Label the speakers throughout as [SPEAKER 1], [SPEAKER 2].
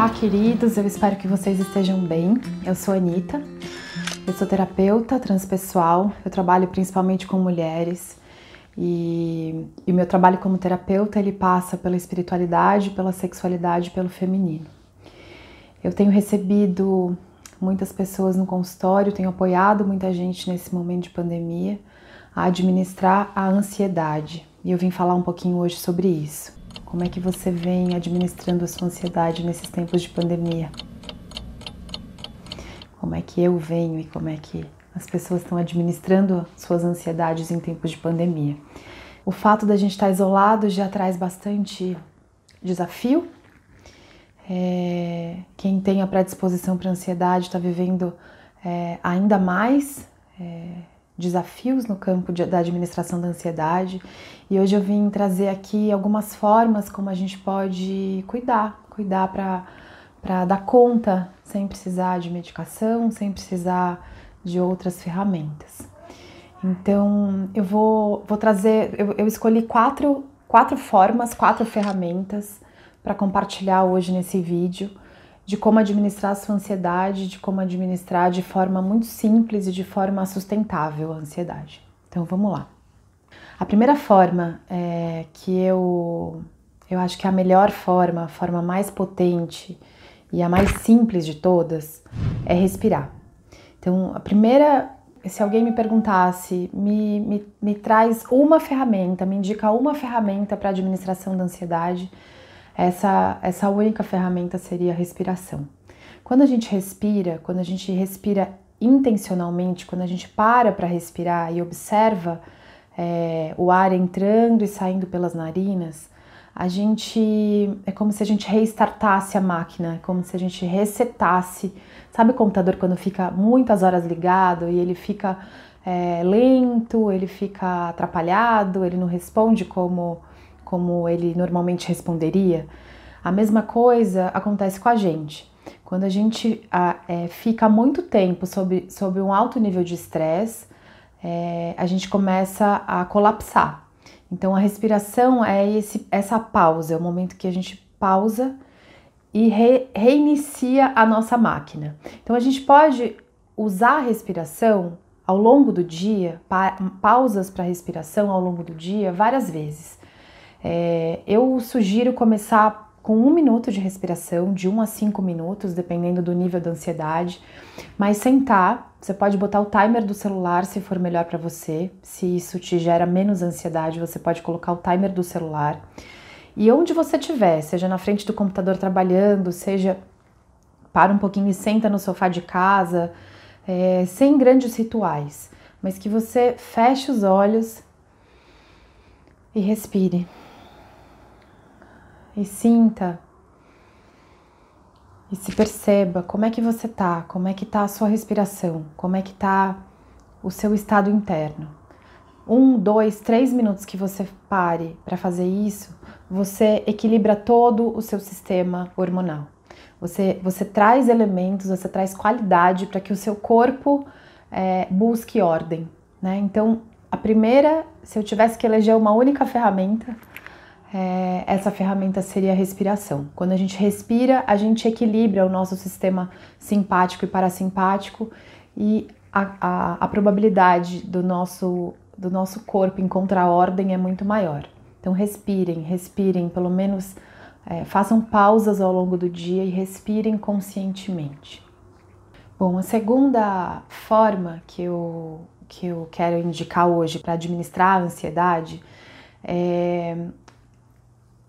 [SPEAKER 1] Olá, queridos, eu espero que vocês estejam bem. Eu sou a Anitta, eu sou terapeuta transpessoal, eu trabalho principalmente com mulheres e, o meu trabalho como terapeuta ele passa pela espiritualidade, pela sexualidade, pelo feminino. Eu tenho recebido muitas pessoas no consultório, tenho apoiado muita gente nesse momento de pandemia a administrar a ansiedade e eu vim falar um pouquinho hoje sobre isso. Como é que você vem administrando a sua ansiedade nesses tempos de pandemia? Como é que eu venho e como é que as pessoas estão administrando suas ansiedades em tempos de pandemia? O fato da gente estar isolado já traz bastante desafio. É, quem tem a predisposição para ansiedade está vivendo é, ainda mais. É, desafios no campo de, da administração da ansiedade e hoje eu vim trazer aqui algumas formas como a gente pode cuidar, cuidar para dar conta sem precisar de medicação, sem precisar de outras ferramentas. Então eu vou, vou trazer, eu, eu escolhi quatro, quatro formas, quatro ferramentas para compartilhar hoje nesse vídeo de como administrar a sua ansiedade, de como administrar de forma muito simples e de forma sustentável a ansiedade. Então vamos lá. A primeira forma é que eu eu acho que é a melhor forma, a forma mais potente e a mais simples de todas é respirar. Então, a primeira, se alguém me perguntasse, me, me, me traz uma ferramenta, me indica uma ferramenta para administração da ansiedade, essa, essa única ferramenta seria a respiração. Quando a gente respira, quando a gente respira intencionalmente, quando a gente para para respirar e observa é, o ar entrando e saindo pelas narinas, a gente é como se a gente restartasse a máquina, é como se a gente resetasse. Sabe o computador quando fica muitas horas ligado e ele fica é, lento, ele fica atrapalhado, ele não responde como como ele normalmente responderia. A mesma coisa acontece com a gente. Quando a gente é, fica muito tempo sob, sob um alto nível de estresse, é, a gente começa a colapsar. Então, a respiração é esse, essa pausa, é o momento que a gente pausa e re, reinicia a nossa máquina. Então, a gente pode usar a respiração ao longo do dia, pa, pausas para respiração ao longo do dia, várias vezes. É, eu sugiro começar com um minuto de respiração, de um a cinco minutos, dependendo do nível da ansiedade. Mas sentar, você pode botar o timer do celular se for melhor para você. Se isso te gera menos ansiedade, você pode colocar o timer do celular. E onde você estiver, seja na frente do computador trabalhando, seja para um pouquinho e senta no sofá de casa, é, sem grandes rituais, mas que você feche os olhos e respire e sinta e se perceba como é que você tá, como é que tá a sua respiração, como é que tá o seu estado interno. Um, dois, três minutos que você pare para fazer isso, você equilibra todo o seu sistema hormonal. Você, você traz elementos, você traz qualidade para que o seu corpo é, busque ordem. Né? Então, a primeira, se eu tivesse que eleger uma única ferramenta, é, essa ferramenta seria a respiração. Quando a gente respira, a gente equilibra o nosso sistema simpático e parasimpático e a, a, a probabilidade do nosso, do nosso corpo encontrar ordem é muito maior. Então respirem, respirem, pelo menos é, façam pausas ao longo do dia e respirem conscientemente. Bom, a segunda forma que eu, que eu quero indicar hoje para administrar a ansiedade é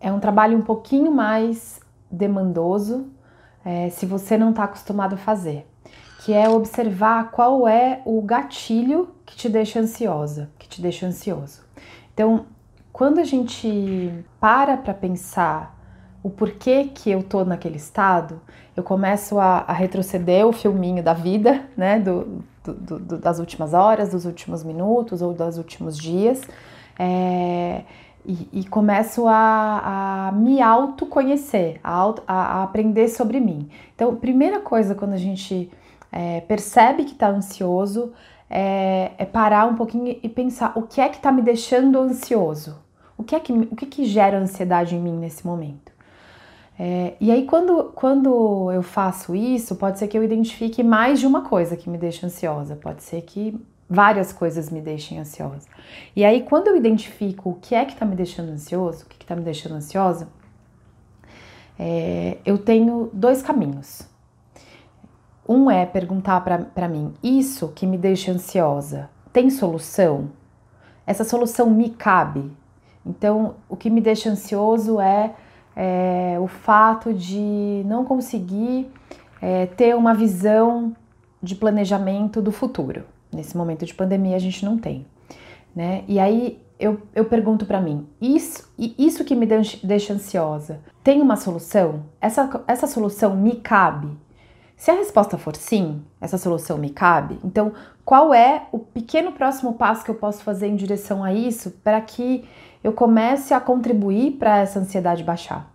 [SPEAKER 1] é um trabalho um pouquinho mais demandoso é, se você não está acostumado a fazer, que é observar qual é o gatilho que te deixa ansiosa, que te deixa ansioso. Então, quando a gente para para pensar o porquê que eu tô naquele estado, eu começo a, a retroceder o filminho da vida, né, do, do, do, das últimas horas, dos últimos minutos ou dos últimos dias. É, e, e começo a, a me autoconhecer, a, auto, a, a, aprender sobre mim. Então, primeira coisa quando a gente é, percebe que está ansioso é, é, parar um pouquinho e pensar o que é que está me deixando ansioso, o que é que, o que, que gera ansiedade em mim nesse momento. É, e aí, quando, quando eu faço isso, pode ser que eu identifique mais de uma coisa que me deixa ansiosa, pode ser que várias coisas me deixem ansiosa. E aí, quando eu identifico o que é que está me deixando ansioso, o que está me deixando ansiosa, é, eu tenho dois caminhos. Um é perguntar para mim: isso que me deixa ansiosa tem solução? Essa solução me cabe? Então, o que me deixa ansioso é é, o fato de não conseguir é, ter uma visão de planejamento do futuro. Nesse momento de pandemia a gente não tem, né? E aí eu, eu pergunto para mim, isso, isso que me deixa ansiosa, tem uma solução? Essa, essa solução me cabe? Se a resposta for sim, essa solução me cabe, então qual é o pequeno próximo passo que eu posso fazer em direção a isso para que eu comece a contribuir para essa ansiedade baixar?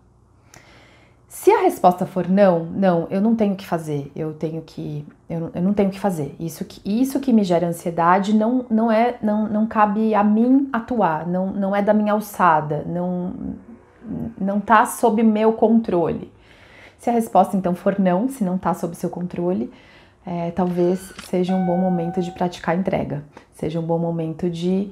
[SPEAKER 1] Se a resposta for não, não, eu não tenho que fazer, eu tenho que, eu, eu não tenho que fazer. Isso que, isso que me gera ansiedade não, não é, não, não cabe a mim atuar, não, não é da minha alçada, não, não tá sob meu controle. Se a resposta então for não, se não tá sob seu controle, é, talvez seja um bom momento de praticar entrega, seja um bom momento de,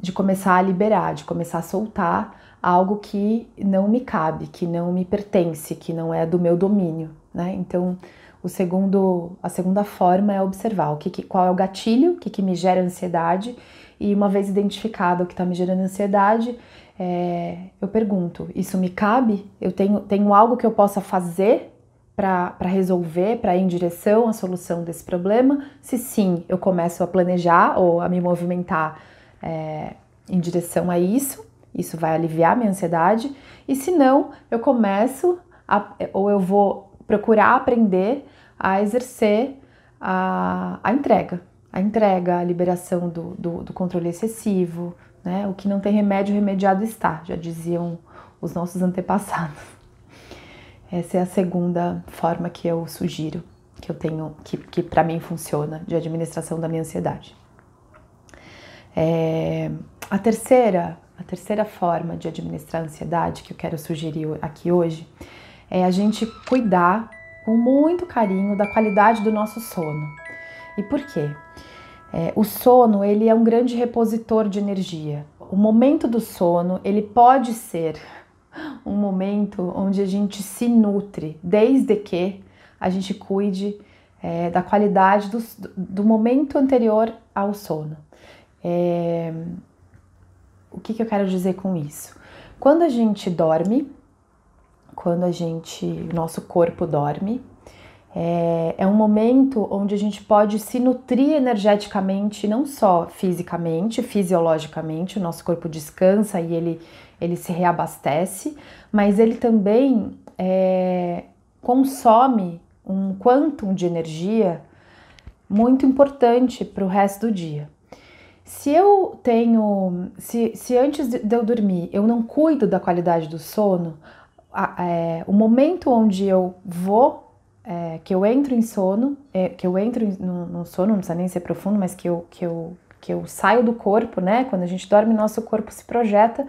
[SPEAKER 1] de começar a liberar, de começar a soltar algo que não me cabe, que não me pertence, que não é do meu domínio, né? Então, o segundo, a segunda forma é observar o que, que qual é o gatilho, o que, que me gera ansiedade, e uma vez identificado o que está me gerando ansiedade, é, eu pergunto: isso me cabe? Eu tenho, tenho algo que eu possa fazer para resolver, para ir em direção à solução desse problema? Se sim, eu começo a planejar ou a me movimentar é, em direção a isso. Isso vai aliviar minha ansiedade. E se não, eu começo a, ou eu vou procurar aprender a exercer a, a entrega, a entrega, a liberação do, do, do, controle excessivo, né? O que não tem remédio, remediado está, já diziam os nossos antepassados. Essa é a segunda forma que eu sugiro, que eu tenho, que, que para mim funciona de administração da minha ansiedade. É, a terceira a terceira forma de administrar a ansiedade que eu quero sugerir aqui hoje é a gente cuidar com muito carinho da qualidade do nosso sono. E por quê? É, o sono ele é um grande repositor de energia. O momento do sono ele pode ser um momento onde a gente se nutre, desde que a gente cuide é, da qualidade do, do momento anterior ao sono. É, o que, que eu quero dizer com isso? Quando a gente dorme, quando a gente, nosso corpo dorme, é, é, um momento onde a gente pode se nutrir energeticamente, não só fisicamente, fisiologicamente, o nosso corpo descansa e ele, ele se reabastece, mas ele também é, consome um quantum de energia muito importante para o resto do dia. Se eu tenho, se, se antes de eu dormir eu não cuido da qualidade do sono, a, é, o momento onde eu vou, é, que eu entro em sono, é, que eu entro no, no, sono, não precisa nem ser profundo, mas que eu, que, eu, que eu saio do corpo, né? Quando a gente dorme, nosso corpo se projeta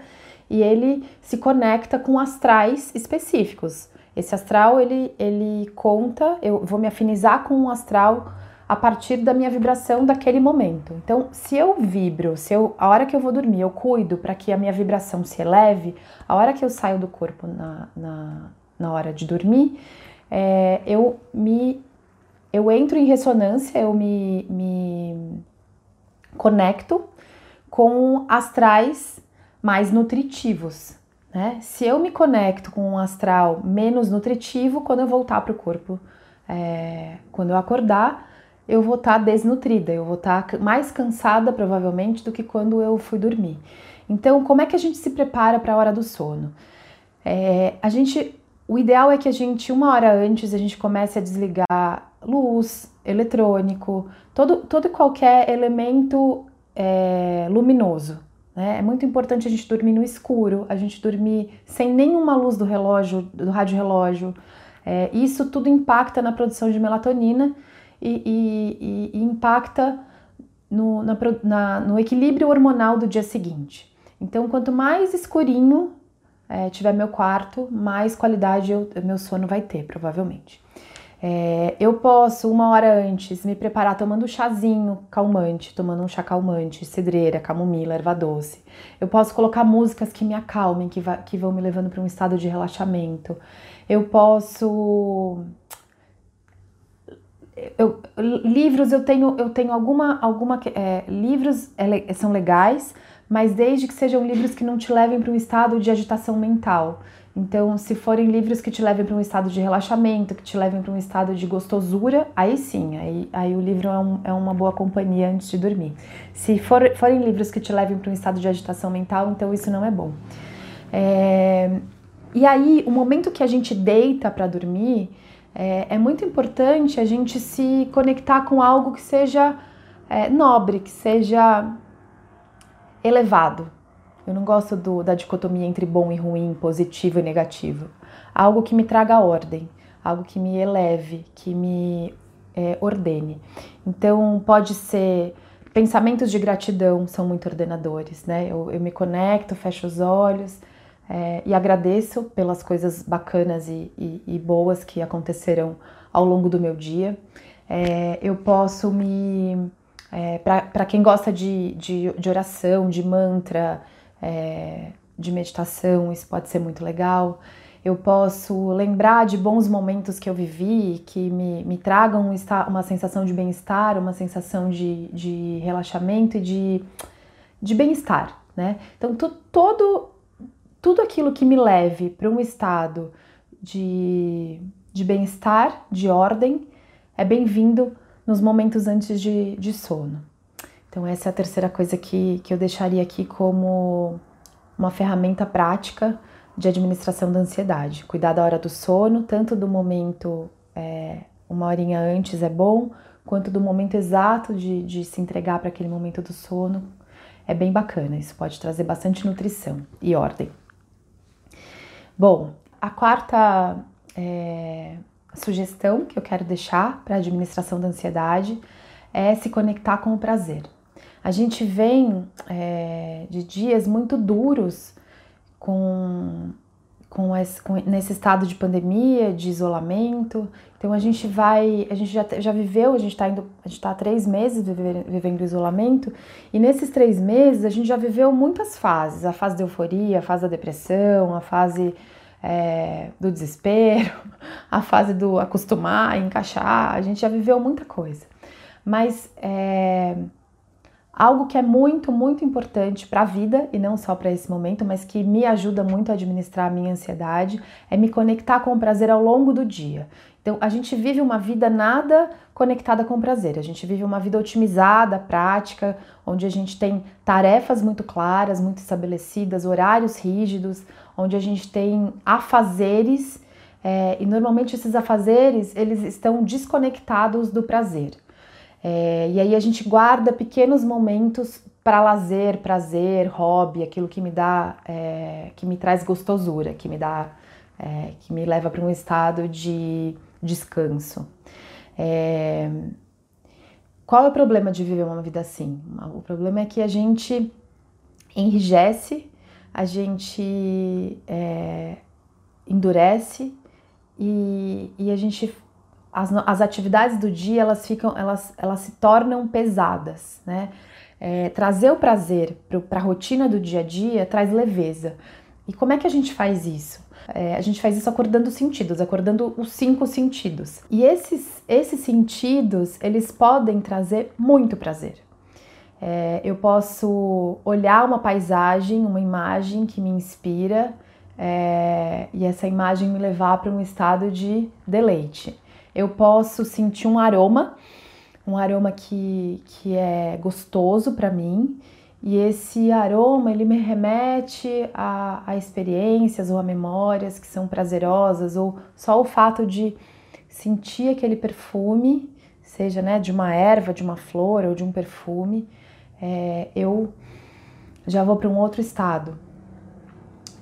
[SPEAKER 1] e ele se conecta com astrais específicos. Esse astral, ele, ele conta, eu vou me afinizar com um astral a partir da minha vibração daquele momento. Então, se eu vibro, se eu, a hora que eu vou dormir, eu cuido para que a minha vibração se eleve, a hora que eu saio do corpo na, na, na hora de dormir, é, eu me eu entro em ressonância, eu me, me conecto com astrais mais nutritivos. Né? Se eu me conecto com um astral menos nutritivo, quando eu voltar para o corpo, é, quando eu acordar, eu vou estar tá desnutrida, eu vou estar tá mais cansada provavelmente do que quando eu fui dormir. Então, como é que a gente se prepara para a hora do sono? É, a gente, o ideal é que a gente uma hora antes a gente comece a desligar luz, eletrônico, todo, todo qualquer elemento é, luminoso. Né? É muito importante a gente dormir no escuro, a gente dormir sem nenhuma luz do relógio, do rádio relógio. É, isso tudo impacta na produção de melatonina e, e, e impacta no, na, na, no equilíbrio hormonal do dia seguinte. Então, quanto mais escurinho é, tiver meu quarto, mais qualidade eu, meu sono vai ter, provavelmente. É, eu posso, uma hora antes, me preparar tomando um chazinho calmante, tomando um chá calmante, cidreira, camomila, erva doce. Eu posso colocar músicas que me acalmem, que, que vão me levando para um estado de relaxamento. Eu posso. Eu, livros eu tenho eu tenho alguma alguma é, livros é, são legais mas desde que sejam livros que não te levem para um estado de agitação mental então, se forem livros que te levem para um estado de relaxamento, que te levem para um estado de gostosura, aí sim, aí, aí o livro é, um, é uma boa companhia antes de dormir. Se for, forem livros que te levem para um estado de agitação mental, então isso não é bom. É, e aí, o momento que a gente deita para dormir, é, é, muito importante a gente se conectar com algo que seja é, nobre, que seja elevado, eu não gosto do, da dicotomia entre bom e ruim, positivo e negativo. Algo que me traga ordem, algo que me eleve, que me é, ordene. Então, pode ser pensamentos de gratidão são muito ordenadores, né? Eu, eu me conecto, fecho os olhos é, e agradeço pelas coisas bacanas e, e, e, boas que aconteceram ao longo do meu dia. É, eu posso me. É, Para quem gosta de, de, de oração, de mantra, é, de meditação, isso pode ser muito legal. Eu posso lembrar de bons momentos que eu vivi, que me, me tragam uma sensação de bem-estar, uma sensação de, de relaxamento e de, de bem-estar, né? Então, todo, tudo aquilo que me leve para um estado de, de bem-estar, de ordem, é bem-vindo nos momentos antes de, de sono. Então, essa é a terceira coisa que, que eu deixaria aqui como uma ferramenta prática de administração da ansiedade. Cuidar da hora do sono, tanto do momento é, uma horinha antes é bom, quanto do momento exato de, de se entregar para aquele momento do sono. É bem bacana, isso pode trazer bastante nutrição e ordem. Bom, a quarta é, sugestão que eu quero deixar para a administração da ansiedade é se conectar com o prazer. A gente vem é, de dias muito duros com, com, esse, com, nesse estado de pandemia, de isolamento. Então a gente vai, a gente já, já viveu, a gente está indo, a gente está três meses vivendo, vivendo isolamento, e nesses três meses a gente já viveu muitas fases, a fase da euforia, a fase da depressão, a fase é, do desespero, a fase do acostumar, encaixar, a gente já viveu muita coisa. Mas é, Algo que é muito, muito importante para a vida e não só para esse momento, mas que me ajuda muito a administrar a minha ansiedade, é me conectar com o prazer ao longo do dia. Então, a gente vive uma vida nada conectada com o prazer. A gente vive uma vida otimizada, prática, onde a gente tem tarefas muito claras, muito estabelecidas, horários rígidos, onde a gente tem afazeres é, e normalmente esses afazeres eles estão desconectados do prazer. É, e aí a gente guarda pequenos momentos para lazer, prazer, hobby, aquilo que me dá, é, que me traz gostosura, que me dá, é, que me leva para um estado de descanso. É, qual é o problema de viver uma vida assim? O problema é que a gente enrijece, a gente é, endurece e, e a gente as, as atividades do dia elas ficam, elas, elas se tornam pesadas, né? É, trazer o prazer para a rotina do dia a dia traz leveza. E como é que a gente faz isso? É, a gente faz isso acordando os sentidos, acordando os cinco sentidos. E esses, esses sentidos, eles podem trazer muito prazer. É, eu posso olhar uma paisagem, uma imagem que me inspira, é, e essa imagem me levar para um estado de deleite eu posso sentir um aroma, um aroma que, que é gostoso para mim, e esse aroma ele me remete a, a experiências ou a memórias que são prazerosas, ou só o fato de sentir aquele perfume, seja né, de uma erva, de uma flor ou de um perfume, é, eu já vou para um outro estado.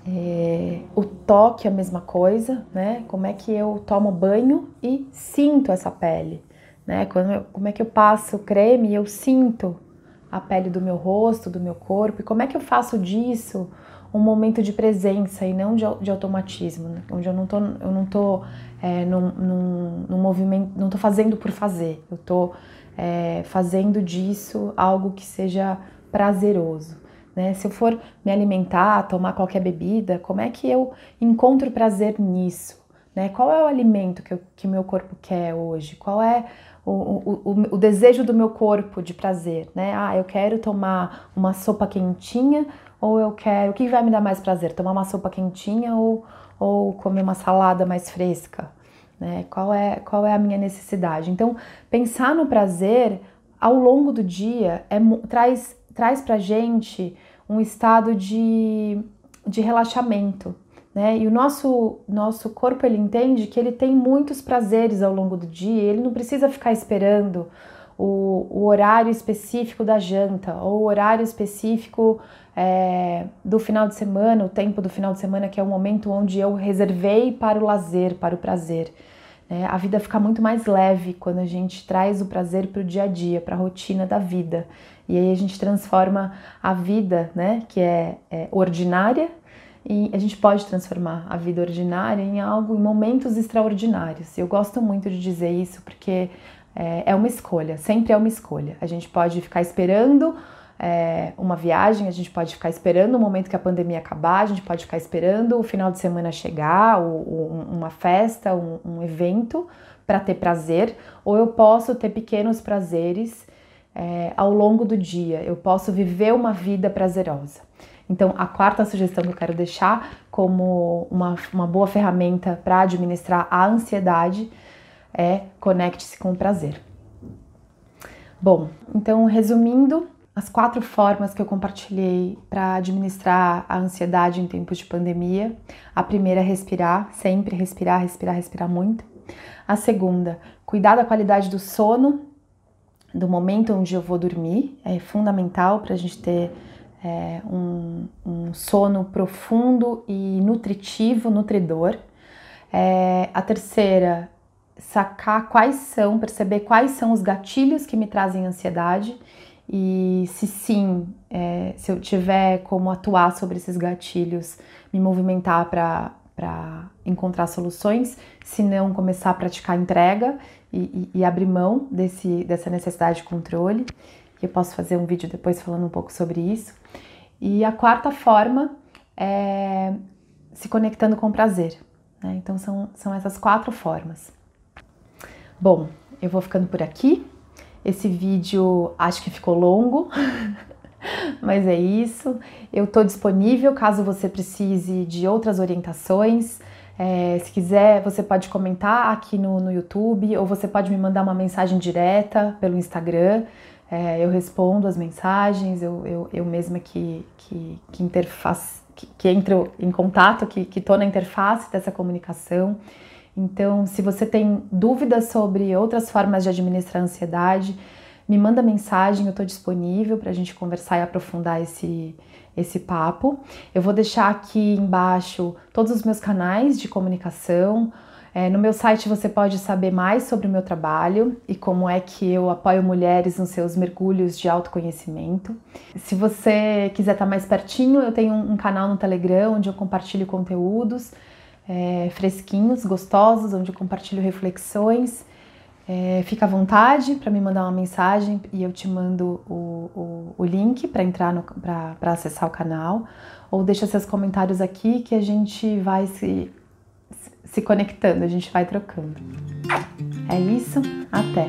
[SPEAKER 1] É, o toque é a mesma coisa, né? Como é que eu tomo banho e sinto essa pele, né? Eu, como é que eu passo creme e eu sinto a pele do meu rosto, do meu corpo, e como é que eu faço disso um momento de presença e não de, de automatismo, né? onde eu não tô, eu não tô é, num, num, num, movimento, não tô fazendo por fazer, eu tô é, fazendo disso algo que seja prazeroso. Né? Se eu for me alimentar, tomar qualquer bebida, como é que eu encontro prazer nisso? Né? Qual é o alimento que, eu, que meu corpo quer hoje? Qual é o, o, o, o, desejo do meu corpo de prazer, né? Ah, eu quero tomar uma sopa quentinha ou eu quero. O que vai me dar mais prazer? Tomar uma sopa quentinha ou, ou comer uma salada mais fresca? Né? Qual, é, qual é a minha necessidade? Então, pensar no prazer ao longo do dia é, traz, traz pra gente um estado de, de relaxamento. Né? E o nosso, nosso corpo ele entende que ele tem muitos prazeres ao longo do dia, ele não precisa ficar esperando o, o horário específico da janta ou o horário específico é, do final de semana, o tempo do final de semana, que é o momento onde eu reservei para o lazer, para o prazer. Né? A vida fica muito mais leve quando a gente traz o prazer para o dia a dia, para a rotina da vida. E aí a gente transforma a vida, né, que é, é ordinária, e a gente pode transformar a vida ordinária em algo, em momentos extraordinários. Eu gosto muito de dizer isso porque é, é uma escolha, sempre é uma escolha. A gente pode ficar esperando é, uma viagem, a gente pode ficar esperando o momento que a pandemia acabar, a gente pode ficar esperando o final de semana chegar, ou, ou uma festa, um, um evento para ter prazer, ou eu posso ter pequenos prazeres é, ao longo do dia, eu posso viver uma vida prazerosa. Então, a quarta sugestão que eu quero deixar como uma, uma boa ferramenta para administrar a ansiedade é conecte-se com o prazer. Bom, então, resumindo, as quatro formas que eu compartilhei para administrar a ansiedade em tempos de pandemia. A primeira é respirar, sempre respirar, respirar, respirar muito. A segunda, cuidar da qualidade do sono, do momento onde eu vou dormir, é fundamental para a gente ter é, um, um, sono profundo e nutritivo, nutridor. É, a terceira, sacar quais são, perceber quais são os gatilhos que me trazem ansiedade e se sim, é, se eu tiver como atuar sobre esses gatilhos, me movimentar para encontrar soluções, se não começar a praticar entrega e, e, e abrir mão desse, dessa necessidade de controle eu posso fazer um vídeo depois falando um pouco sobre isso. E a quarta forma é se conectando com prazer. Né? Então são, são essas quatro formas. Bom, eu vou ficando por aqui. Esse vídeo acho que ficou longo, mas é isso. Eu estou disponível caso você precise de outras orientações. É, se quiser, você pode comentar aqui no, no YouTube ou você pode me mandar uma mensagem direta pelo Instagram. É, eu respondo as mensagens, eu, eu, eu mesma que, que, que, interface, que, que entro em contato, que estou na interface dessa comunicação. Então, se você tem dúvidas sobre outras formas de administrar a ansiedade, me manda mensagem, eu estou disponível para a gente conversar e aprofundar esse, esse papo. Eu vou deixar aqui embaixo todos os meus canais de comunicação, é, no meu site você pode saber mais sobre o meu trabalho e como é que eu apoio mulheres nos seus mergulhos de autoconhecimento. Se você quiser estar mais pertinho, eu tenho um canal no Telegram onde eu compartilho conteúdos é, fresquinhos, gostosos, onde eu compartilho reflexões. É, fica à vontade para me mandar uma mensagem e eu te mando o, o, o link para entrar para acessar o canal ou deixa seus comentários aqui que a gente vai se se conectando, a gente vai trocando. É isso, até!